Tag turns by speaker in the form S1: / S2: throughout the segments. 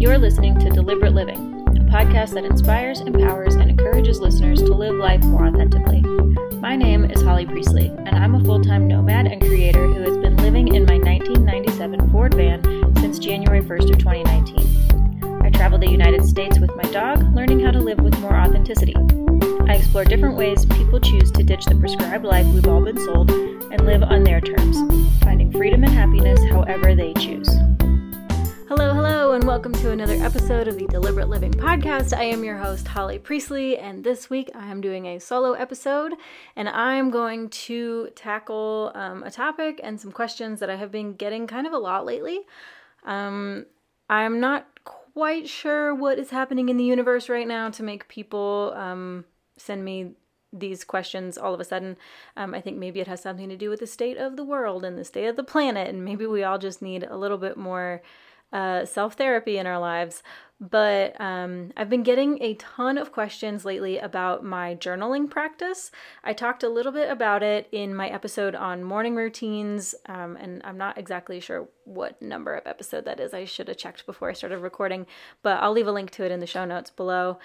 S1: You're listening to Deliberate Living, a podcast that inspires, empowers, and encourages listeners to live life more authentically. My name is Holly Priestley, and I'm a full time nomad and creator who has been living in my 1997 Ford van since January 1st of 2019. I travel the United States with my dog, learning how to live with more authenticity. I explore different ways people choose to ditch the prescribed life we've all been sold and live on their terms, finding freedom and happiness however they choose. Hello, hello, and welcome to another episode of the Deliberate Living Podcast. I am your host, Holly Priestley, and this week I am doing a solo episode, and I'm going to tackle um, a topic and some questions that I have been getting kind of a lot lately. Um, I'm not quite sure what is happening in the universe right now to make people um, send me these questions all of a sudden. Um, I think maybe it has something to do with the state of the world and the state of the planet, and maybe we all just need a little bit more uh, self therapy in our lives. But um, I've been getting a ton of questions lately about my journaling practice. I talked a little bit about it in my episode on morning routines, um, and I'm not exactly sure what number of episode that is. I should have checked before I started recording, but I'll leave a link to it in the show notes below.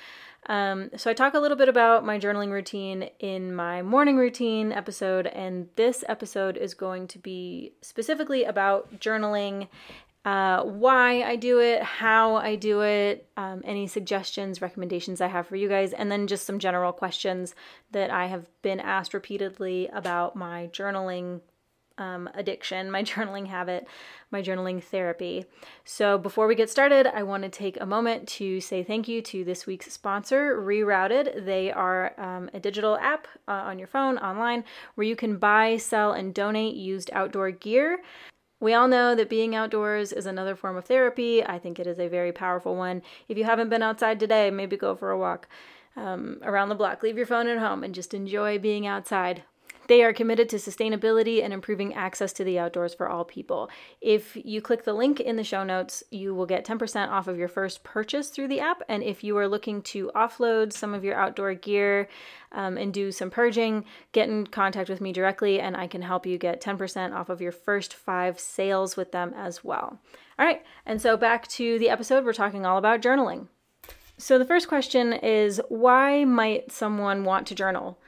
S1: Um, so I talk a little bit about my journaling routine in my morning routine episode, and this episode is going to be specifically about journaling uh, why I do it, how I do it, um, any suggestions, recommendations I have for you guys, and then just some general questions that I have been asked repeatedly about my journaling um, addiction, my journaling habit, my journaling therapy. So, before we get started, I want to take a moment to say thank you to this week's sponsor, Rerouted. They are um, a digital app uh, on your phone, online, where you can buy, sell, and donate used outdoor gear. We all know that being outdoors is another form of therapy. I think it is a very powerful one. If you haven't been outside today, maybe go for a walk um, around the block. Leave your phone at home and just enjoy being outside. They are committed to sustainability and improving access to the outdoors for all people. If you click the link in the show notes, you will get 10% off of your first purchase through the app. And if you are looking to offload some of your outdoor gear um, and do some purging, get in contact with me directly and I can help you get 10% off of your first five sales with them as well. All right, and so back to the episode, we're talking all about journaling. So the first question is why might someone want to journal?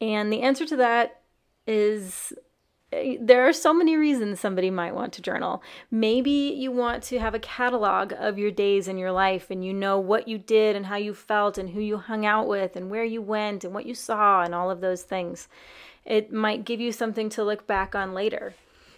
S1: And the answer to that is eh, there are so many reasons somebody might want to journal. Maybe you want to have a catalog of your days in your life and you know what you did and how you felt and who you hung out with and where you went and what you saw and all of those things. It might give you something to look back on later.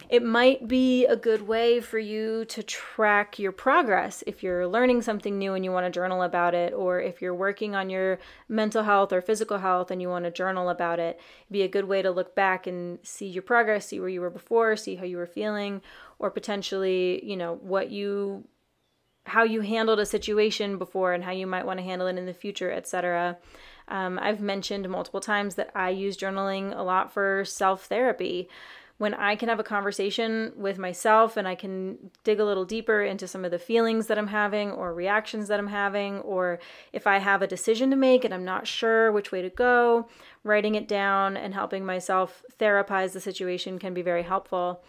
S1: It might be a good way for you to track your progress if you're learning something new and you want to journal about it, or if you're working on your mental health or physical health and you want to journal about it. It'd be a good way to look back and see your progress, see where you were before, see how you were feeling, or potentially, you know, what you how you handled a situation before and how you might want to handle it in the future, etc. Um, I've mentioned multiple times that I use journaling a lot for self therapy when I can have a conversation with myself and I can dig a little deeper into some of the feelings that I'm having or reactions that I'm having, or if I have a decision to make and I'm not sure which way to go, writing it down and helping myself therapize the situation can be very helpful.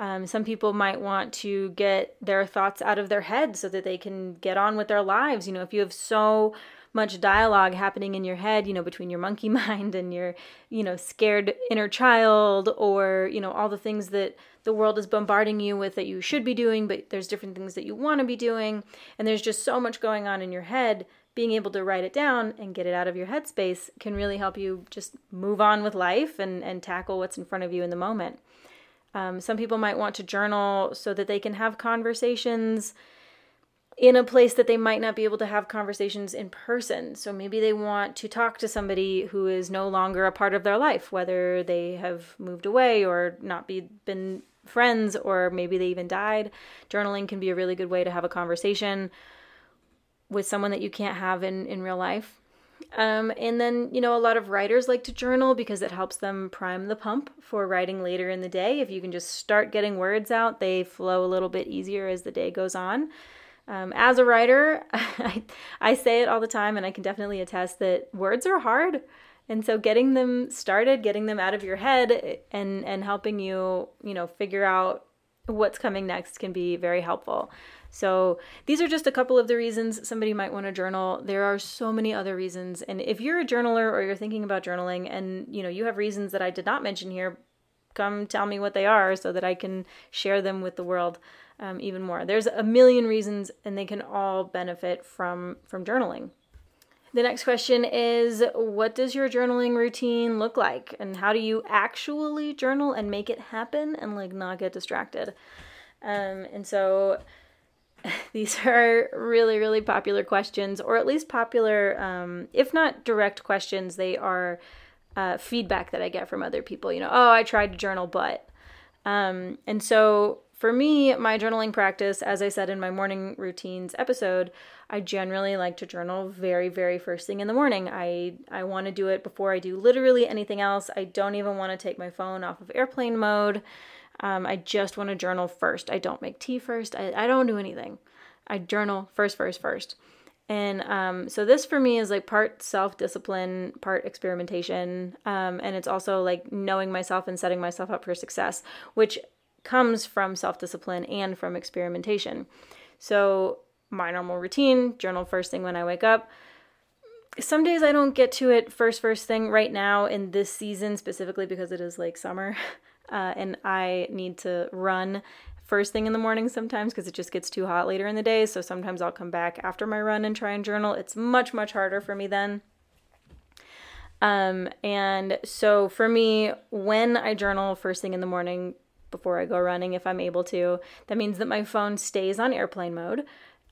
S1: Um, some people might want to get their thoughts out of their head so that they can get on with their lives. You know, if you have so much dialogue happening in your head, you know, between your monkey mind and your, you know, scared inner child or, you know, all the things that the world is bombarding you with that you should be doing, but there's different things that you want to be doing. And there's just so much going on in your head. Being able to write it down and get it out of your headspace can really help you just move on with life and, and tackle what's in front of you in the moment. Um, some people might want to journal so that they can have conversations in a place that they might not be able to have conversations in person. So maybe they want to talk to somebody who is no longer a part of their life, whether they have moved away or not be, been friends or maybe they even died. Journaling can be a really good way to have a conversation with someone that you can't have in, in real life. Um, and then, you know, a lot of writers like to journal because it helps them prime the pump for writing later in the day. If you can just start getting words out, they flow a little bit easier as the day goes on. Um, as a writer, I, I say it all the time, and I can definitely attest that words are hard. And so getting them started, getting them out of your head and and helping you, you know, figure out what's coming next can be very helpful. So, these are just a couple of the reasons somebody might want to journal. There are so many other reasons. And if you're a journaler or you're thinking about journaling and, you know, you have reasons that I did not mention here, come tell me what they are so that I can share them with the world um, even more. There's a million reasons and they can all benefit from from journaling. The next question is What does your journaling routine look like? And how do you actually journal and make it happen and like not get distracted? Um, and so these are really, really popular questions, or at least popular, um, if not direct questions, they are uh, feedback that I get from other people. You know, oh, I tried to journal, but. Um, and so for me, my journaling practice, as I said in my morning routines episode, I generally like to journal very, very first thing in the morning. I, I want to do it before I do literally anything else. I don't even want to take my phone off of airplane mode. Um, I just want to journal first. I don't make tea first. I, I don't do anything. I journal first, first, first. And um, so this for me is like part self discipline, part experimentation. Um, and it's also like knowing myself and setting myself up for success, which comes from self discipline and from experimentation. So my normal routine journal first thing when I wake up. Some days I don't get to it first, first thing right now in this season, specifically because it is like summer uh, and I need to run first thing in the morning sometimes because it just gets too hot later in the day. So sometimes I'll come back after my run and try and journal. It's much, much harder for me then. Um, and so for me, when I journal first thing in the morning before I go running, if I'm able to, that means that my phone stays on airplane mode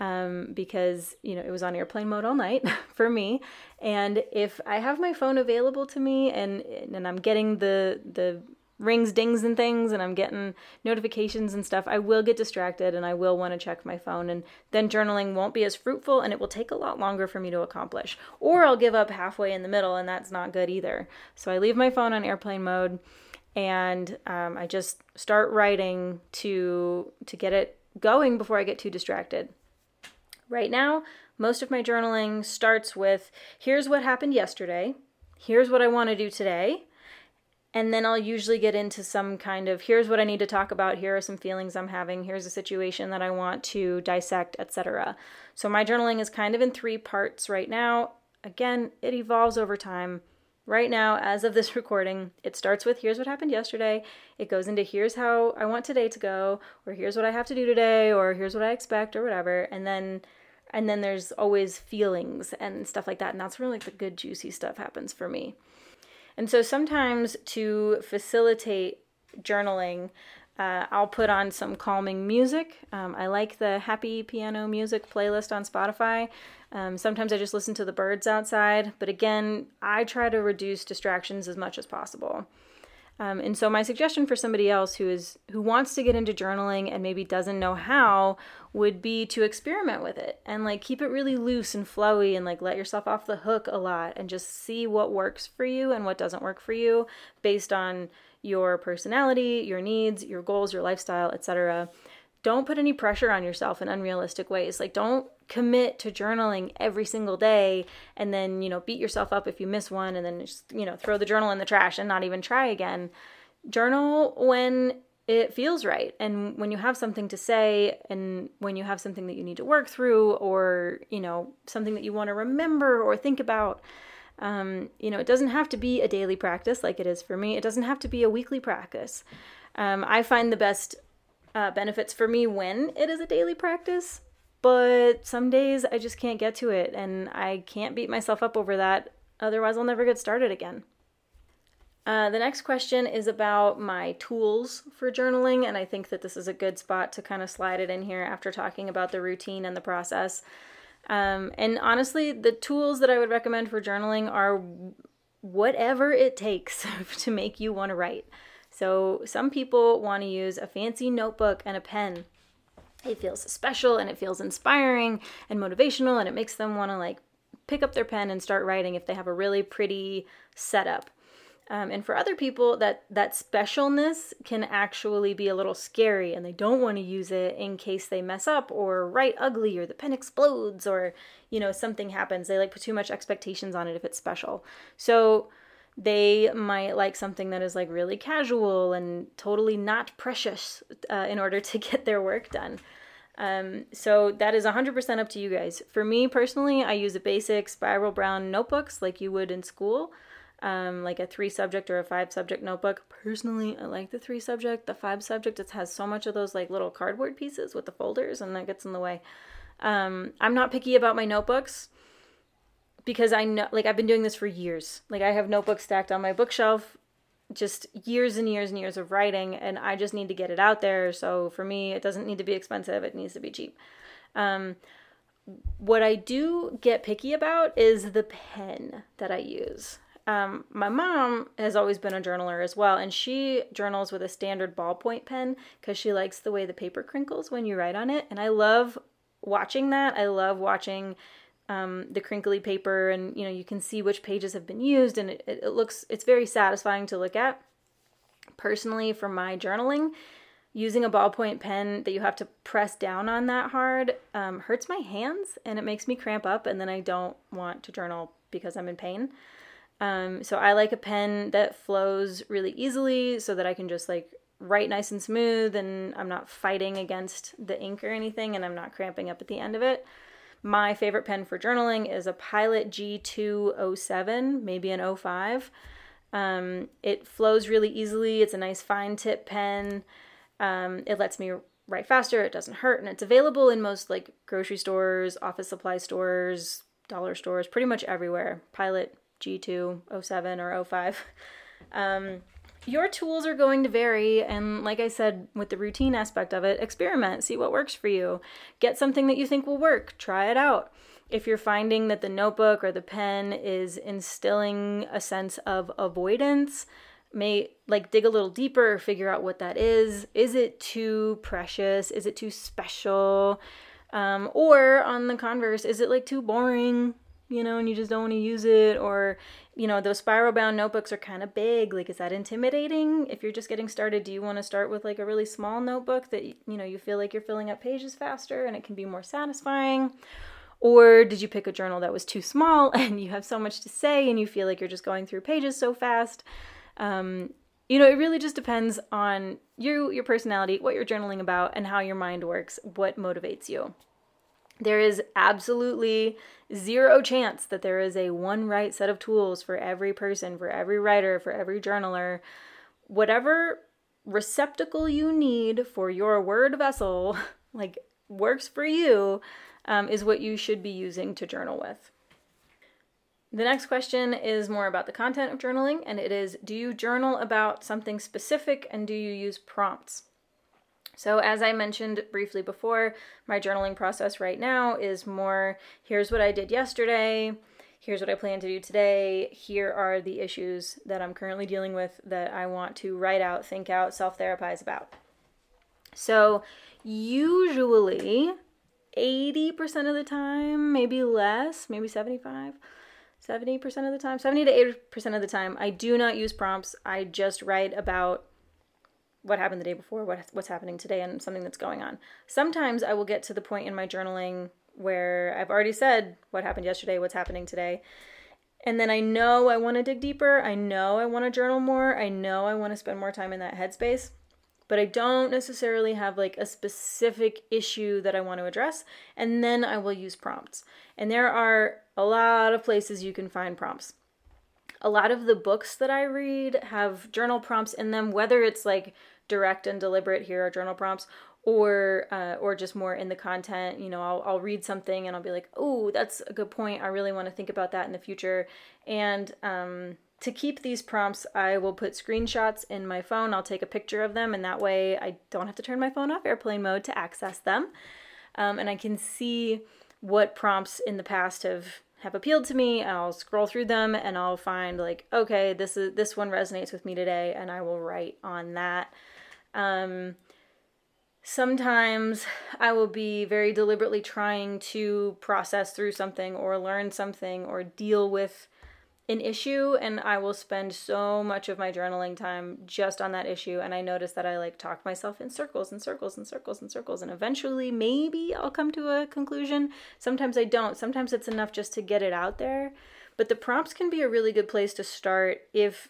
S1: um, because you know it was on airplane mode all night for me. And if I have my phone available to me and and I'm getting the the rings, dings, and things, and I'm getting notifications and stuff, I will get distracted and I will want to check my phone. And then journaling won't be as fruitful and it will take a lot longer for me to accomplish. Or I'll give up halfway in the middle, and that's not good either. So I leave my phone on airplane mode and um, I just start writing to to get it going before I get too distracted. Right now, most of my journaling starts with here's what happened yesterday, here's what I want to do today, and then I'll usually get into some kind of here's what I need to talk about, here are some feelings I'm having, here's a situation that I want to dissect, etc. So my journaling is kind of in three parts right now. Again, it evolves over time. Right now, as of this recording, it starts with here's what happened yesterday. It goes into here's how I want today to go, or here's what I have to do today, or here's what I expect, or whatever. And then and then there's always feelings and stuff like that. And that's where like the good juicy stuff happens for me. And so sometimes to facilitate journaling, uh, I'll put on some calming music. Um, I like the happy piano music playlist on Spotify. Um, sometimes I just listen to the birds outside, but again, I try to reduce distractions as much as possible. Um, and so my suggestion for somebody else who is who wants to get into journaling and maybe doesn't know how would be to experiment with it and like keep it really loose and flowy and like let yourself off the hook a lot and just see what works for you and what doesn't work for you based on your personality, your needs, your goals, your lifestyle, etc. Don't put any pressure on yourself in unrealistic ways. Like don't commit to journaling every single day and then, you know, beat yourself up if you miss one and then just, you know, throw the journal in the trash and not even try again. Journal when it feels right and when you have something to say and when you have something that you need to work through or, you know, something that you want to remember or think about. Um, you know, it doesn't have to be a daily practice like it is for me. It doesn't have to be a weekly practice. Um, I find the best uh, benefits for me when it is a daily practice but some days I just can't get to it and I can't beat myself up over that. Otherwise, I'll never get started again. Uh, the next question is about my tools for journaling, and I think that this is a good spot to kind of slide it in here after talking about the routine and the process. Um, and honestly, the tools that I would recommend for journaling are whatever it takes to make you want to write. So, some people want to use a fancy notebook and a pen it feels special and it feels inspiring and motivational and it makes them want to like pick up their pen and start writing if they have a really pretty setup. Um, and for other people, that that specialness can actually be a little scary, and they don't want to use it in case they mess up or write ugly or the pen explodes or you know something happens. They like put too much expectations on it if it's special. So they might like something that is like really casual and totally not precious uh, in order to get their work done. Um, so that is 100% up to you guys. For me personally, I use a basic spiral brown notebooks like you would in school, um, like a three subject or a five subject notebook. Personally, I like the three subject. The five subject, it has so much of those like little cardboard pieces with the folders, and that gets in the way. Um, I'm not picky about my notebooks because I know, like, I've been doing this for years. Like, I have notebooks stacked on my bookshelf just years and years and years of writing and I just need to get it out there. So for me, it doesn't need to be expensive, it needs to be cheap. Um, what I do get picky about is the pen that I use. Um, my mom has always been a journaler as well, and she journals with a standard ballpoint pen because she likes the way the paper crinkles when you write on it. And I love watching that. I love watching um, the crinkly paper and you know you can see which pages have been used and it, it looks it's very satisfying to look at. Personally for my journaling using a ballpoint pen that you have to press down on that hard um, hurts my hands and it makes me cramp up and then i don't want to journal because i'm in pain. Um, so i like a pen that flows really easily so that i can just like write nice and smooth and i'm not fighting against the ink or anything and i'm not cramping up at the end of it my favorite pen for journaling is a Pilot G207, maybe an 05. Um, it flows really easily. It's a nice fine tip pen. Um, it lets me write faster. It doesn't hurt, and it's available in most like grocery stores, office supply stores, dollar stores, pretty much everywhere. Pilot G207 or 05. Um, your tools are going to vary and like i said with the routine aspect of it experiment see what works for you. Get something that you think will work try it out. If you're finding that the notebook or the pen is instilling a sense of avoidance may like dig a little deeper figure out what that is. Is it too precious? Is it too special? Um, or on the converse is it like too boring? You know, and you just don't want to use it, or you know, those spiral bound notebooks are kind of big. Like, is that intimidating? If you're just getting started, do you want to start with like a really small notebook that you know you feel like you're filling up pages faster and it can be more satisfying? Or did you pick a journal that was too small and you have so much to say and you feel like you're just going through pages so fast? Um, you know, it really just depends on you, your personality, what you're journaling about, and how your mind works, what motivates you. There is absolutely zero chance that there is a one right set of tools for every person, for every writer, for every journaler. Whatever receptacle you need for your word vessel, like works for you, um, is what you should be using to journal with. The next question is more about the content of journaling, and it is Do you journal about something specific and do you use prompts? So, as I mentioned briefly before, my journaling process right now is more here's what I did yesterday, here's what I plan to do today, here are the issues that I'm currently dealing with that I want to write out, think out, self therapize about. So, usually 80% of the time, maybe less, maybe 75. 70% of the time, 70 to 80% of the time, I do not use prompts. I just write about what happened the day before, what, what's happening today, and something that's going on. Sometimes I will get to the point in my journaling where I've already said what happened yesterday, what's happening today. And then I know I want to dig deeper. I know I want to journal more. I know I want to spend more time in that headspace. But I don't necessarily have like a specific issue that I want to address. And then I will use prompts. And there are a lot of places you can find prompts a lot of the books that I read have journal prompts in them, whether it's like direct and deliberate here are journal prompts or uh, or just more in the content you know I'll, I'll read something and i'll be like oh that's a good point. I really want to think about that in the future. And um, to keep these prompts i will put screenshots in my phone. I'll take a picture of them and that way i don't have to turn my phone off airplane mode to access them. Um, and i can see what prompts in the past have have appealed to me i'll scroll through them and i'll find like okay this is this one resonates with me today and i will write on that. Um, sometimes I will be very deliberately trying to process through something or learn something or deal with an issue and I will spend so much of my journaling time just on that issue and I notice that I like talk myself in circles and circles and circles and circles and eventually maybe I'll come to a conclusion. Sometimes I don't. Sometimes it's enough just to get it out there. But the prompts can be a really good place to start if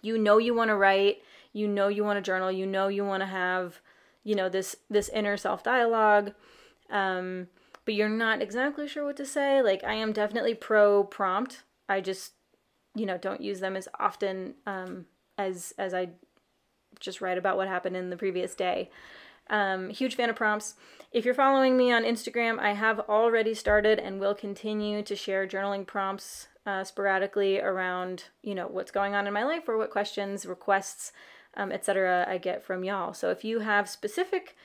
S1: you know you want to write you know you want to journal, you know you want to have you know, this this inner self dialogue. Um, but you're not exactly sure what to say. Like I am definitely pro prompt. I just, you know, don't use them as often um, as as I just write about what happened in the previous day. Um, huge fan of prompts. If you're following me on Instagram, I have already started and will continue to share journaling prompts uh, sporadically around, you know, what's going on in my life or what questions, requests, um, etc. I get from y'all. So if you have specific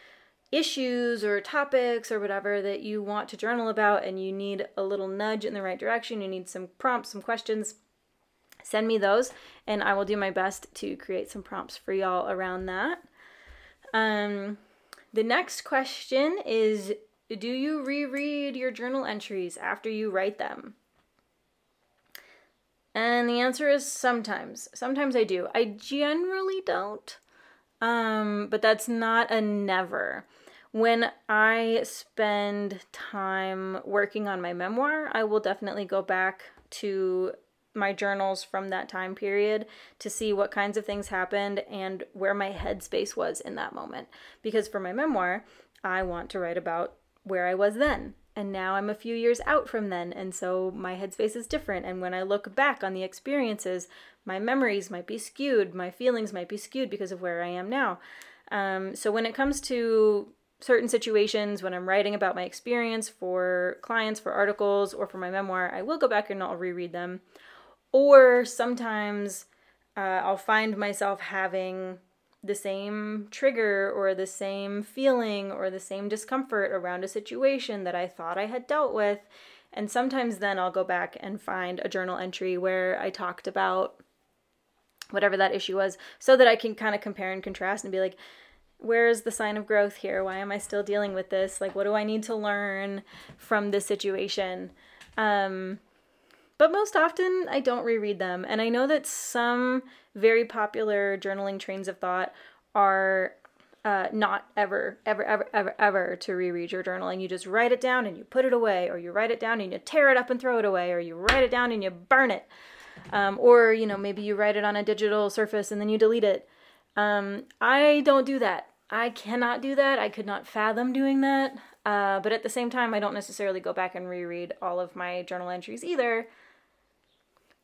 S1: issues or topics or whatever that you want to journal about and you need a little nudge in the right direction, you need some prompts, some questions, send me those and I will do my best to create some prompts for y'all around that. Um, the next question is Do you reread your journal entries after you write them? And the answer is sometimes. Sometimes I do. I generally don't. Um, but that's not a never. When I spend time working on my memoir, I will definitely go back to my journals from that time period to see what kinds of things happened and where my headspace was in that moment. Because for my memoir, I want to write about where I was then and now I'm a few years out from then, and so my headspace is different. And when I look back on the experiences, my memories might be skewed, my feelings might be skewed because of where I am now. Um, so when it comes to certain situations, when I'm writing about my experience for clients, for articles, or for my memoir, I will go back and I'll reread them. Or sometimes uh, I'll find myself having the same trigger or the same feeling or the same discomfort around a situation that I thought I had dealt with. And sometimes then I'll go back and find a journal entry where I talked about whatever that issue was so that I can kind of compare and contrast and be like, where is the sign of growth here? Why am I still dealing with this? Like, what do I need to learn from this situation? Um, but most often, I don't reread them. And I know that some very popular journaling trains of thought are uh, not ever, ever, ever, ever, ever to reread your journal. And You just write it down and you put it away, or you write it down and you tear it up and throw it away, or you write it down and you burn it. Um, or, you know, maybe you write it on a digital surface and then you delete it. Um, I don't do that. I cannot do that. I could not fathom doing that. Uh, but at the same time, I don't necessarily go back and reread all of my journal entries either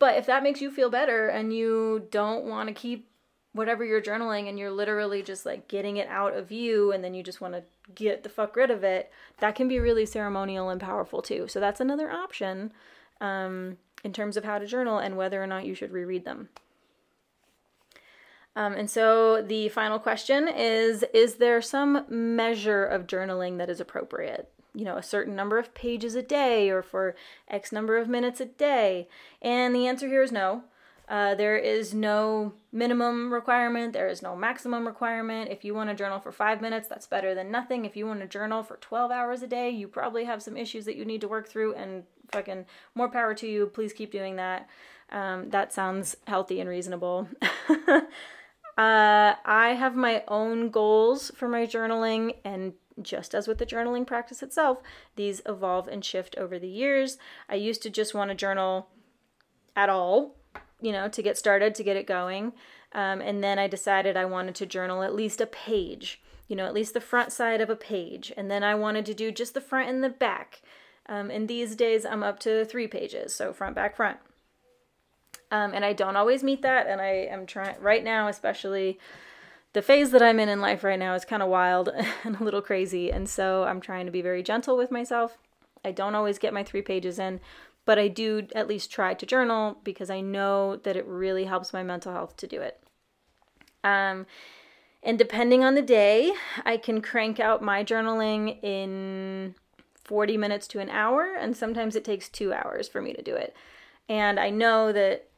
S1: but if that makes you feel better and you don't want to keep whatever you're journaling and you're literally just like getting it out of you and then you just want to get the fuck rid of it, that can be really ceremonial and powerful too. So that's another option um, in terms of how to journal and whether or not you should reread them. Um, and so the final question is Is there some measure of journaling that is appropriate? you know, a certain number of pages a day or for X number of minutes a day? And the answer here is no. Uh, there is no minimum requirement. There is no maximum requirement. If you want to journal for five minutes, that's better than nothing. If you want to journal for 12 hours a day, you probably have some issues that you need to work through, and fucking more power to you. Please keep doing that. Um, that sounds healthy and reasonable. uh, I have my own goals for my journaling, and just as with the journaling practice itself, these evolve and shift over the years. I used to just want to journal at all, you know, to get started, to get it going. Um, and then I decided I wanted to journal at least a page, you know, at least the front side of a page. And then I wanted to do just the front and the back. Um, and these days I'm up to three pages, so front, back, front. Um, and I don't always meet that. And I am trying, right now, especially the phase that I'm in in life right now is kind of wild and a little crazy. And so I'm trying to be very gentle with myself. I don't always get my three pages in, but I do at least try to journal because I know that it really helps my mental health to do it. Um, and depending on the day, I can crank out my journaling in 40 minutes to an hour, and sometimes it takes two hours for me to do it. And I know that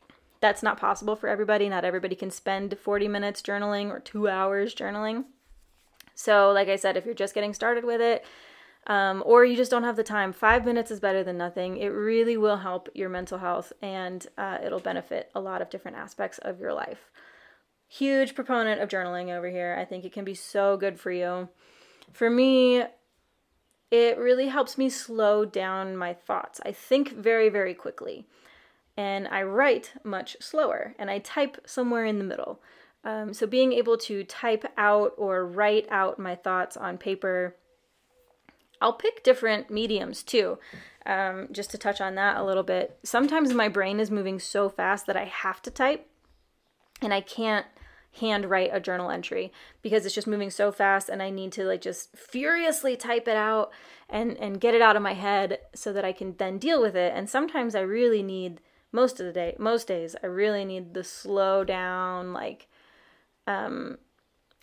S1: that's not possible for everybody. Not everybody can spend 40 minutes journaling or two hours journaling. So, like I said, if you're just getting started with it, um, or you just don't have the time, five minutes is better than nothing. It really will help your mental health and uh, it'll benefit a lot of different aspects of your life. Huge proponent of journaling over here. I think it can be so good for you. For me, it really helps me slow down my thoughts. I think very, very quickly and I write much slower and I type somewhere in the middle. Um, so being able to type out or write out my thoughts on paper. I'll pick different mediums too. Um, just to touch on that a little bit. Sometimes my brain is moving so fast that I have to type and I can't handwrite a journal entry because it's just moving so fast and I need to like just furiously type it out and and get it out of my head so that I can then deal with it. And sometimes I really need most of the day, most days I really need the slow down like um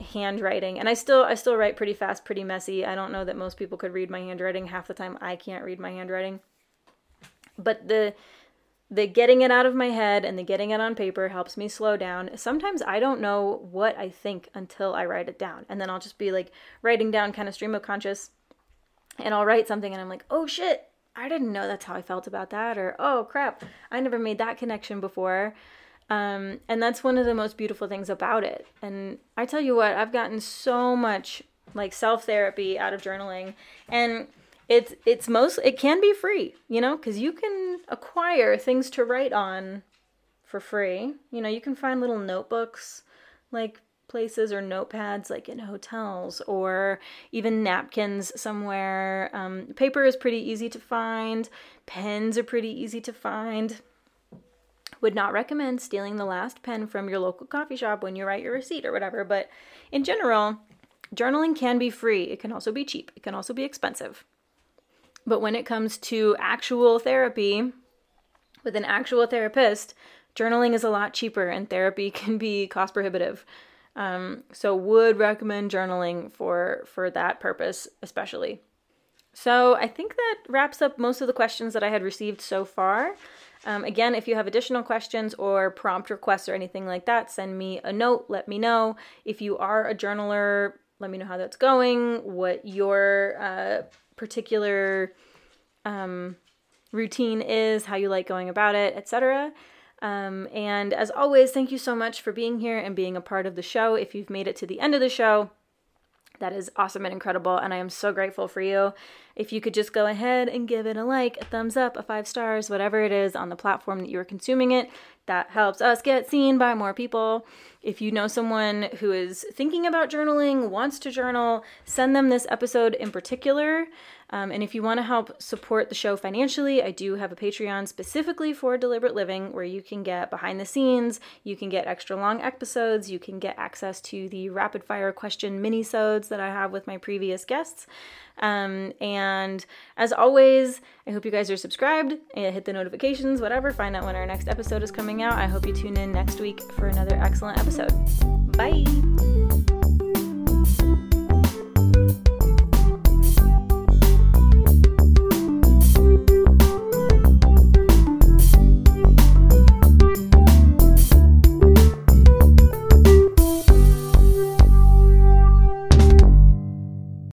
S1: handwriting. And I still I still write pretty fast, pretty messy. I don't know that most people could read my handwriting. Half the time I can't read my handwriting. But the the getting it out of my head and the getting it on paper helps me slow down. Sometimes I don't know what I think until I write it down. And then I'll just be like writing down kind of stream of conscious and I'll write something and I'm like, "Oh shit, I didn't know that's how I felt about that," or "Oh crap, I never made that connection before." Um, and that's one of the most beautiful things about it. And I tell you what, I've gotten so much like self therapy out of journaling, and it's it's most it can be free, you know, because you can acquire things to write on for free. You know, you can find little notebooks like places or notepads like in hotels or even napkins somewhere. Um, paper is pretty easy to find, pens are pretty easy to find. Would not recommend stealing the last pen from your local coffee shop when you write your receipt or whatever, but in general, journaling can be free. It can also be cheap, it can also be expensive. But when it comes to actual therapy with an actual therapist, journaling is a lot cheaper and therapy can be cost prohibitive. Um, so would recommend journaling for for that purpose especially. So I think that wraps up most of the questions that I had received so far. Um, again, if you have additional questions or prompt requests or anything like that, send me a note. Let me know. If you are a journaler, let me know how that's going, what your uh, particular um, routine is, how you like going about it, etc. Um, and as always, thank you so much for being here and being a part of the show. If you've made it to the end of the show, that is awesome and incredible, and I am so grateful for you. If you could just go ahead and give it a like, a thumbs up, a five stars, whatever it is on the platform that you are consuming it, that helps us get seen by more people. If you know someone who is thinking about journaling, wants to journal, send them this episode in particular. Um, and if you want to help support the show financially, I do have a Patreon specifically for deliberate living where you can get behind the scenes, you can get extra long episodes, you can get access to the rapid fire question mini-sodes that I have with my previous guests. Um, and as always, I hope you guys are subscribed and hit the notifications, whatever, find out when our next episode is coming out. I hope you tune in next week for another excellent episode. Bye.